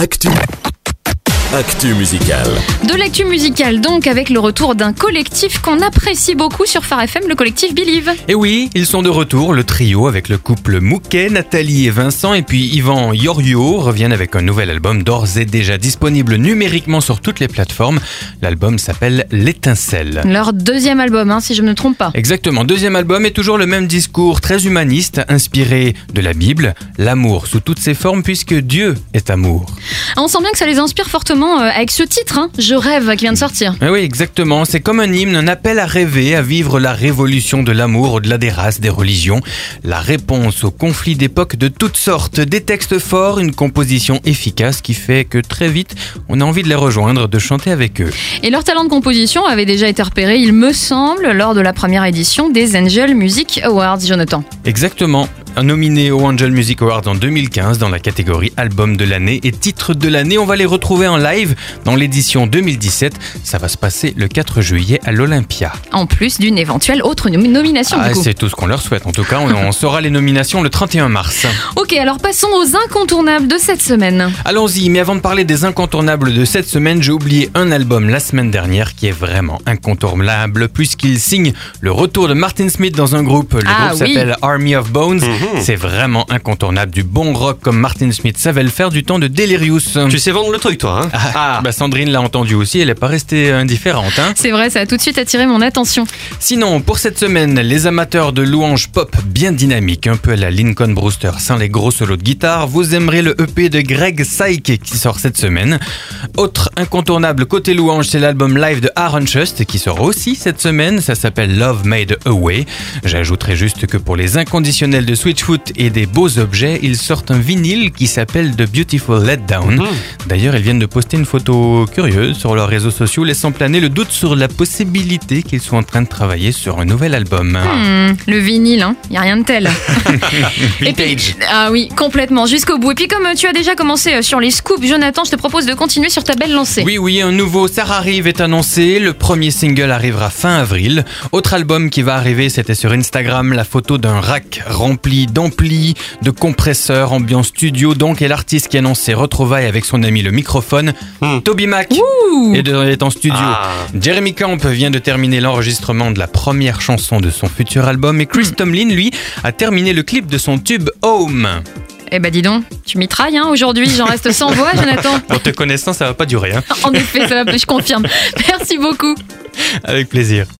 Actu. Actu musicale. De l'actu musicale donc avec le retour d'un collectif qu'on apprécie beaucoup sur Phare FM, le collectif Believe. Et oui, ils sont de retour, le trio avec le couple Mouquet, Nathalie et Vincent, et puis Yvan Yorio reviennent avec un nouvel album d'ores et déjà disponible numériquement sur toutes les plateformes. L'album s'appelle L'étincelle. Leur deuxième album, hein, si je ne me trompe pas. Exactement, deuxième album est toujours le même discours très humaniste, inspiré de la Bible, l'amour sous toutes ses formes puisque Dieu est amour. On sent bien que ça les inspire fortement euh, avec ce titre, hein, Je rêve, qui vient de sortir. Eh oui, exactement. C'est comme un hymne, un appel à rêver, à vivre la révolution de l'amour au-delà des races, des religions. La réponse aux conflits d'époque de toutes sortes. Des textes forts, une composition efficace qui fait que très vite, on a envie de les rejoindre, de chanter avec eux. Et leur talent de composition avait déjà été repéré, il me semble, lors de la première édition des Angel Music Awards, Jonathan. Exactement nominé aux Angel Music Awards en 2015 dans la catégorie album de l'année et titre de l'année. On va les retrouver en live dans l'édition 2017. Ça va se passer le 4 juillet à l'Olympia. En plus d'une éventuelle autre nomination. Ah, c'est tout ce qu'on leur souhaite. En tout cas, on, on saura les nominations le 31 mars. Ok, alors passons aux incontournables de cette semaine. Allons-y, mais avant de parler des incontournables de cette semaine, j'ai oublié un album la semaine dernière qui est vraiment incontournable puisqu'il signe le retour de Martin Smith dans un groupe. Le ah groupe s'appelle Army of Bones. Mhm. C'est vraiment incontournable. Du bon rock comme Martin Smith savait le faire du temps de Delirious. Tu sais vendre le truc, toi. Hein ah, ah. Bah Sandrine l'a entendu aussi. Elle n'est pas restée indifférente. Hein C'est vrai, ça a tout de suite attiré mon attention. Sinon, pour cette semaine, les amateurs de louanges pop bien dynamiques, un peu à la Lincoln Brewster, sans les gros solos de guitare, vous aimerez le EP de Greg Syke qui sort cette semaine. Autre incontournable côté louange, c'est l'album live de Aaron Trust qui sort aussi cette semaine. Ça s'appelle Love Made Away. J'ajouterai juste que pour les inconditionnels de Sweet Switchfoot et des beaux objets, ils sortent un vinyle qui s'appelle The Beautiful Letdown. Mhm. D'ailleurs, ils viennent de poster une photo curieuse sur leurs réseaux sociaux, laissant planer le doute sur la possibilité qu'ils soient en train de travailler sur un nouvel album. Hmm, le vinyle, hein y a rien de tel. Vintage. ah oui, complètement, jusqu'au bout. Et puis comme tu as déjà commencé euh, sur les scoops, Jonathan, je te propose de continuer sur ta belle lancée. Oui, oui, un nouveau Sarah Arrive est annoncé. Le premier single arrivera fin avril. Autre album qui va arriver, c'était sur Instagram, la photo d'un rack rempli d'ampli, de compresseurs, ambiance studio donc, et l'artiste qui annonce ses retrouvailles avec son ami le microphone, hmm. Toby Mac, est, en studio. Ah. Jeremy Camp vient de terminer l'enregistrement de la première chanson de son futur album, et Chris. Tomlin, lui, a terminé le clip de son tube Home. Eh ben dis donc, tu mitrailles hein, aujourd'hui, j'en reste sans voix Jonathan. Pour te connaissant, ça va pas durer. Hein. en effet, ça va, je confirme. Merci beaucoup. Avec plaisir.